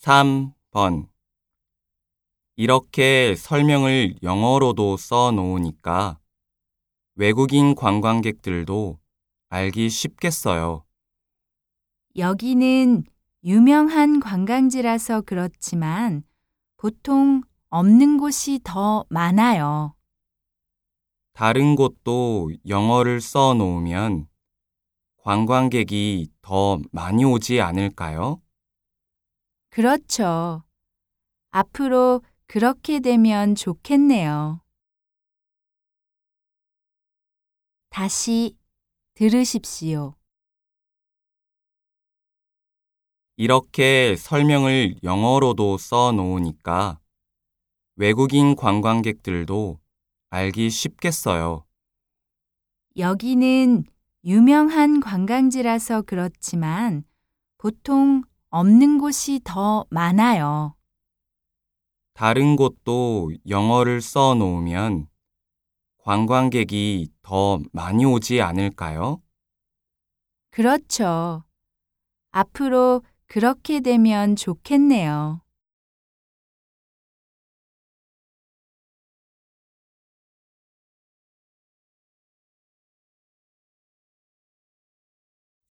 3번 이렇게 설명을 영어로도 써 놓으니까 외국인 관광객들도 알기 쉽겠어요. 여기는 유명한 관광지라서 그렇지만 보통 없는 곳이 더 많아요. 다른 곳도 영어를 써 놓으면 관광객이 더 많이 오지 않을까요? 그렇죠. 앞으로 그렇게 되면 좋겠네요. 다시 들으십시오. 이렇게 설명을 영어로도 써 놓으니까 외국인 관광객들도 알기 쉽겠어요. 여기는 유명한 관광지라서 그렇지만 보통 없는 곳이 더 많아요. 다른 곳도 영어를 써 놓으면 관광객이 더 많이 오지 않을까요? 그렇죠. 앞으로 그렇게 되면 좋겠네요.